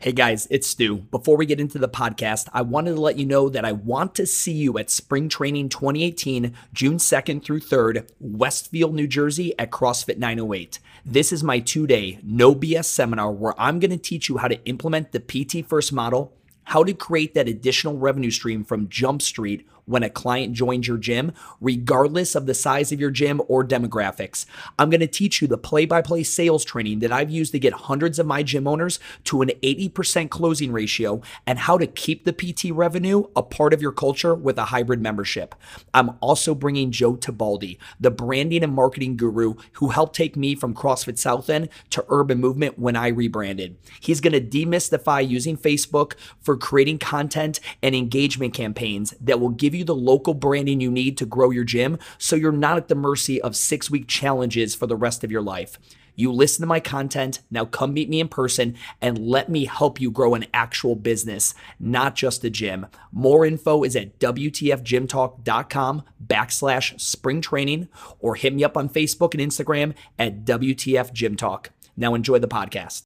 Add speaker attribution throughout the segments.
Speaker 1: Hey guys, it's Stu. Before we get into the podcast, I wanted to let you know that I want to see you at Spring Training 2018, June 2nd through 3rd, Westfield, New Jersey at CrossFit 908. This is my two day, no BS seminar where I'm going to teach you how to implement the PT First model, how to create that additional revenue stream from Jump Street when a client joins your gym, regardless of the size of your gym or demographics. I'm going to teach you the play by play sales training that I've used to get hundreds of my gym owners to an 80% closing ratio and how to keep the PT revenue a part of your culture with a hybrid membership. I'm also bringing Joe Tabaldi, the branding and marketing guru who helped take me from CrossFit South End to Urban Movement when I rebranded. He's going to demystify using Facebook for creating content and engagement campaigns that will give you you the local branding you need to grow your gym so you're not at the mercy of six week challenges for the rest of your life. You listen to my content, now come meet me in person and let me help you grow an actual business, not just a gym. More info is at WTFGymTalk.com backslash spring training or hit me up on Facebook and Instagram at WTF Gym Talk. Now enjoy the podcast.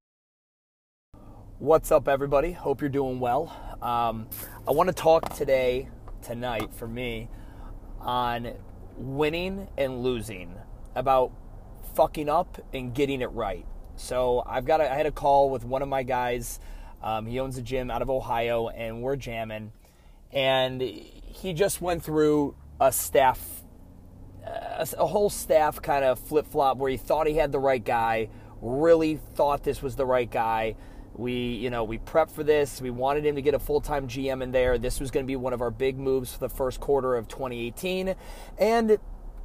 Speaker 1: What's up, everybody? Hope you're doing well. Um, I want to talk today tonight for me on winning and losing, about fucking up and getting it right. So I've got a, I had a call with one of my guys. Um, he owns a gym out of Ohio, and we're jamming. And he just went through a staff, a, a whole staff kind of flip flop where he thought he had the right guy, really thought this was the right guy we, you know, we prepped for this. We wanted him to get a full-time GM in there. This was going to be one of our big moves for the first quarter of 2018, and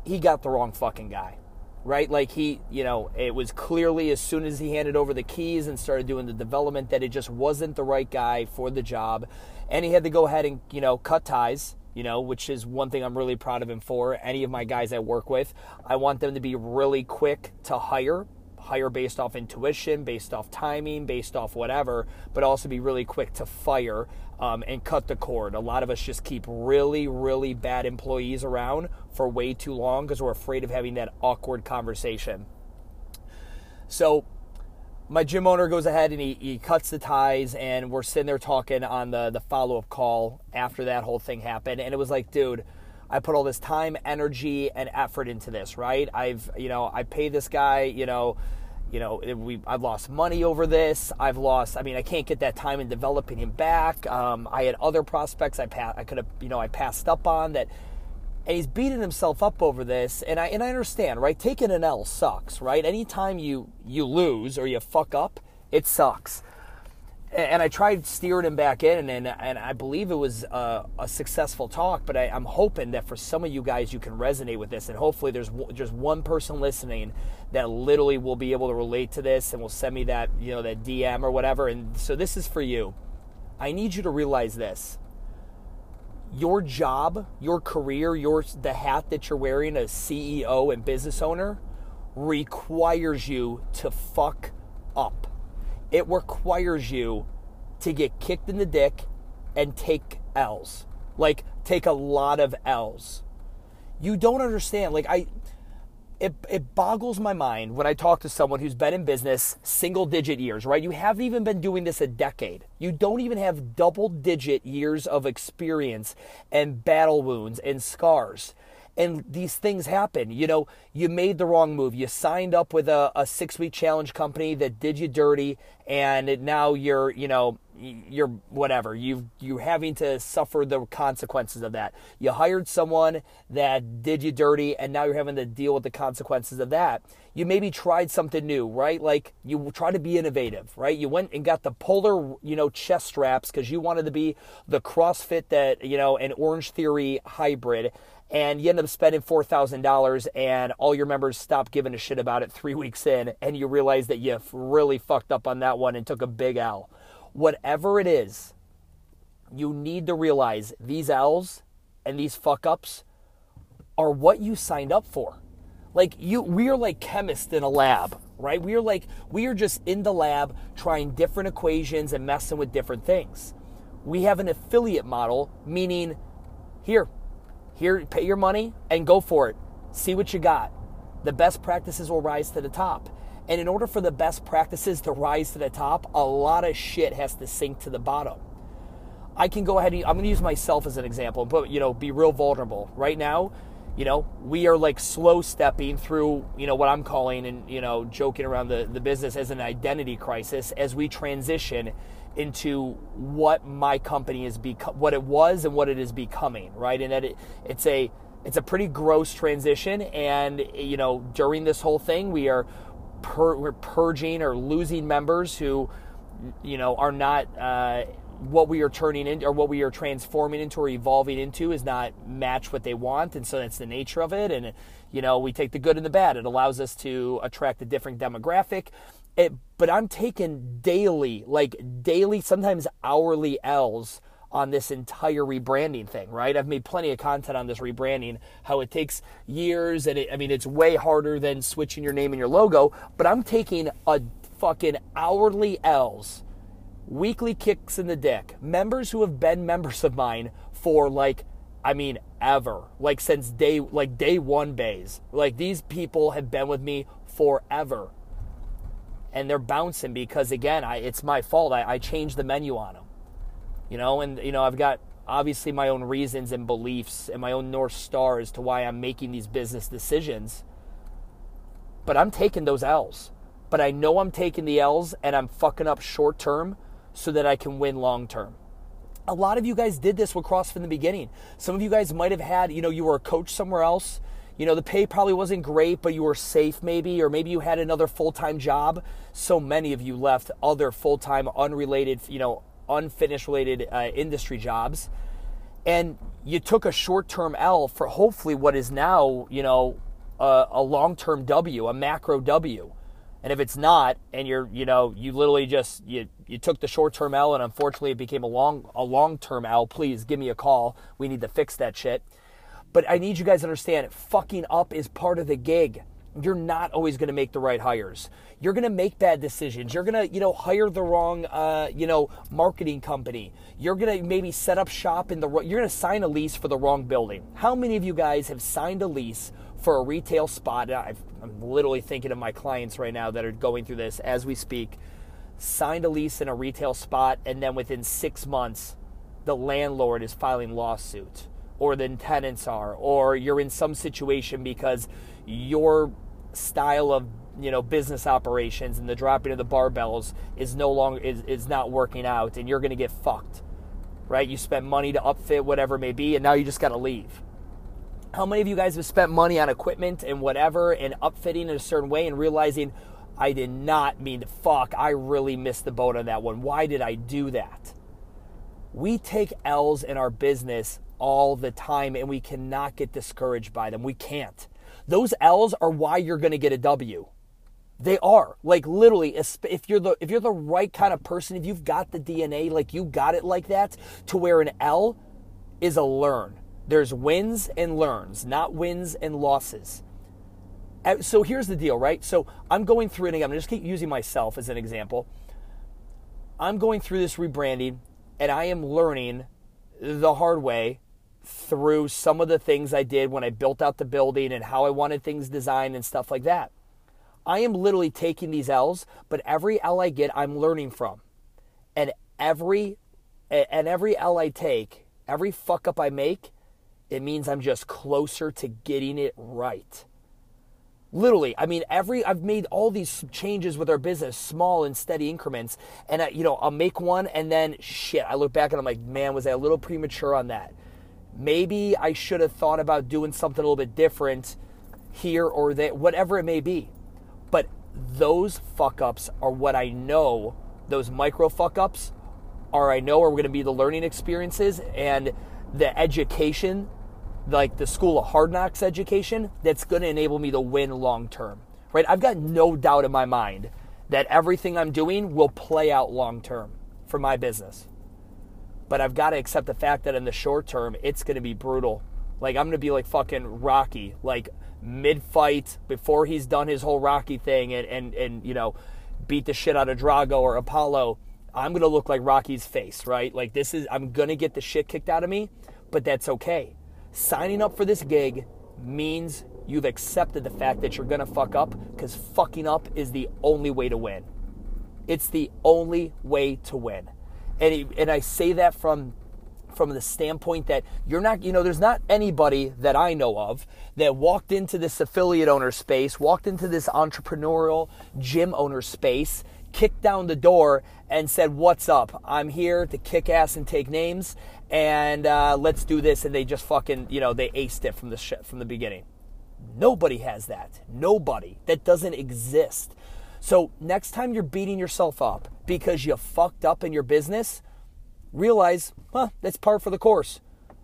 Speaker 1: he got the wrong fucking guy. Right? Like he, you know, it was clearly as soon as he handed over the keys and started doing the development that it just wasn't the right guy for the job. And he had to go ahead and, you know, cut ties you know, which is one thing I'm really proud of him for. Any of my guys I work with, I want them to be really quick to hire hire based off intuition, based off timing, based off whatever, but also be really quick to fire um, and cut the cord. A lot of us just keep really, really bad employees around for way too long because we're afraid of having that awkward conversation. So, my gym owner goes ahead and he, he cuts the ties, and we're sitting there talking on the, the follow up call after that whole thing happened. And it was like, dude, I put all this time, energy, and effort into this, right? I've, you know, I paid this guy, you know, you know, we I've lost money over this. I've lost. I mean, I can't get that time in developing him back. Um, I had other prospects I pa- I could have, you know, I passed up on that. And he's beating himself up over this, and I and I understand, right? Taking an L sucks, right? Anytime you you lose or you fuck up, it sucks and I tried steering him back in, and and I believe it was a, a successful talk. But I, am hoping that for some of you guys, you can resonate with this, and hopefully, there's just one person listening that literally will be able to relate to this, and will send me that you know that DM or whatever. And so this is for you. I need you to realize this: your job, your career, your the hat that you're wearing as CEO and business owner requires you to fuck up it requires you to get kicked in the dick and take L's. Like take a lot of L's. You don't understand. Like I it, it boggles my mind when I talk to someone who's been in business single digit years, right? You haven't even been doing this a decade. You don't even have double digit years of experience and battle wounds and scars and these things happen. You know, you made the wrong move. You signed up with a, a six week challenge company that did you dirty, and now you're, you know, you're whatever. You you're having to suffer the consequences of that. You hired someone that did you dirty, and now you're having to deal with the consequences of that. You maybe tried something new, right? Like you try to be innovative, right? You went and got the polar, you know, chest straps because you wanted to be the CrossFit that you know an Orange Theory hybrid and you end up spending $4,000 and all your members stop giving a shit about it three weeks in and you realize that you really fucked up on that one and took a big L. Whatever it is, you need to realize these L's and these fuck ups are what you signed up for. Like you we are like chemists in a lab, right? We are like we are just in the lab trying different equations and messing with different things. We have an affiliate model, meaning here, here, pay your money and go for it. See what you got. The best practices will rise to the top. And in order for the best practices to rise to the top, a lot of shit has to sink to the bottom. I can go ahead and I'm going to use myself as an example, but you know, be real vulnerable. Right now, you know, we are like slow stepping through, you know, what I'm calling and, you know, joking around the, the business as an identity crisis as we transition into what my company is become, what it was and what it is becoming, right? And that it, it's a, it's a pretty gross transition. And, you know, during this whole thing, we are, pur- we're purging or losing members who, you know, are not, uh, what we are turning into or what we are transforming into or evolving into is not match what they want and so that's the nature of it and you know we take the good and the bad it allows us to attract a different demographic it, but i'm taking daily like daily sometimes hourly l's on this entire rebranding thing, right? I've made plenty of content on this rebranding, how it takes years, and it, I mean, it's way harder than switching your name and your logo, but I'm taking a fucking hourly L's weekly kicks in the dick. Members who have been members of mine for like, I mean, ever. Like since day, like day one bays. Like these people have been with me forever. And they're bouncing because again, I, it's my fault. I, I changed the menu on them. You know, and you know, I've got obviously my own reasons and beliefs and my own North Star as to why I'm making these business decisions. But I'm taking those L's. But I know I'm taking the L's and I'm fucking up short term so that I can win long term. A lot of you guys did this with CrossFit in the beginning. Some of you guys might have had, you know, you were a coach somewhere else. You know, the pay probably wasn't great, but you were safe maybe, or maybe you had another full time job. So many of you left other full time, unrelated, you know, unfinished related uh, industry jobs. And you took a short term L for hopefully what is now, you know, a, a long term W, a macro W. And if it's not, and you're, you know, you literally just you you took the short term L, and unfortunately it became a long a long term L. Please give me a call. We need to fix that shit. But I need you guys to understand, fucking up is part of the gig. You're not always going to make the right hires. You're going to make bad decisions. You're going to, you know, hire the wrong, uh, you know, marketing company. You're going to maybe set up shop in the. You're going to sign a lease for the wrong building. How many of you guys have signed a lease for a retail spot? i am literally thinking of my clients right now that are going through this as we speak. Signed a lease in a retail spot, and then within six months, the landlord is filing lawsuit, or the tenants are, or you're in some situation because your style of you know business operations and the dropping of the barbells is no longer is, is not working out and you're going to get fucked right you spent money to upfit whatever it may be and now you just got to leave how many of you guys have spent money on equipment and whatever and upfitting in a certain way and realizing I did not mean to fuck, I really missed the boat on that one. Why did I do that? We take L's in our business all the time and we cannot get discouraged by them. We can't. Those L's are why you're going to get a W. They are like literally if you're the if you're the right kind of person, if you've got the DNA, like you got it like that, to where an L is a learn. There's wins and learns, not wins and losses. Uh, so here's the deal, right? So I'm going through it again. I'm just keep using myself as an example. I'm going through this rebranding and I am learning the hard way through some of the things I did when I built out the building and how I wanted things designed and stuff like that. I am literally taking these L's, but every L I get, I'm learning from. And every and every L I take, every fuck up I make, it means I'm just closer to getting it right. Literally, I mean, every I've made all these changes with our business, small and steady increments, and I, you know, I'll make one, and then shit, I look back and I'm like, man, was I a little premature on that? Maybe I should have thought about doing something a little bit different here or there, whatever it may be. But those fuck ups are what I know. Those micro fuck ups are I know are going to be the learning experiences and the education like the school of hard knocks education that's going to enable me to win long term. Right? I've got no doubt in my mind that everything I'm doing will play out long term for my business. But I've got to accept the fact that in the short term, it's going to be brutal. Like, I'm going to be like fucking Rocky, like mid fight before he's done his whole Rocky thing and, and, and, you know, beat the shit out of Drago or Apollo. I'm going to look like Rocky's face, right? Like, this is, I'm going to get the shit kicked out of me, but that's okay signing up for this gig means you've accepted the fact that you're going to fuck up because fucking up is the only way to win. It's the only way to win. And, and I say that from from the standpoint that you're not, you know, there's not anybody that I know of that walked into this affiliate owner space, walked into this entrepreneurial gym owner space, kicked down the door, and said, What's up? I'm here to kick ass and take names, and uh, let's do this. And they just fucking, you know, they aced it from the, sh- from the beginning. Nobody has that. Nobody. That doesn't exist. So next time you're beating yourself up because you fucked up in your business, realize, well, that's par for the course.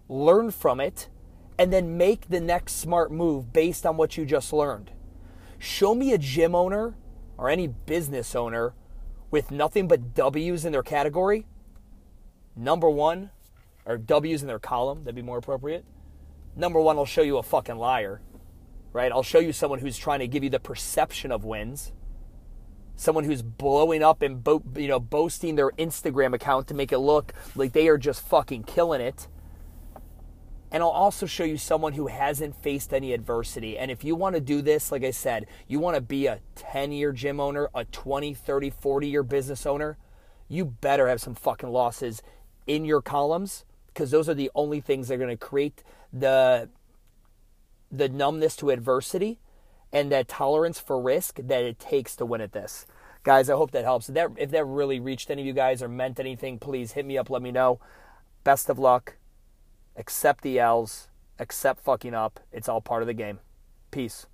Speaker 1: Learn from it and then make the next smart move based on what you just learned. Show me a gym owner or any business owner with nothing but W's in their category. Number one, or W's in their column, that'd be more appropriate. Number one, I'll show you a fucking liar right? I'll show you someone who's trying to give you the perception of wins. Someone who's blowing up and bo- you know boasting their Instagram account to make it look like they are just fucking killing it. And I'll also show you someone who hasn't faced any adversity. And if you want to do this, like I said, you want to be a 10 year gym owner, a 20, 30, 40 year business owner, you better have some fucking losses in your columns because those are the only things that are going to create the the numbness to adversity and that tolerance for risk that it takes to win at this. Guys, I hope that helps. If that, if that really reached any of you guys or meant anything, please hit me up, let me know. Best of luck. Accept the L's, accept fucking up. It's all part of the game. Peace.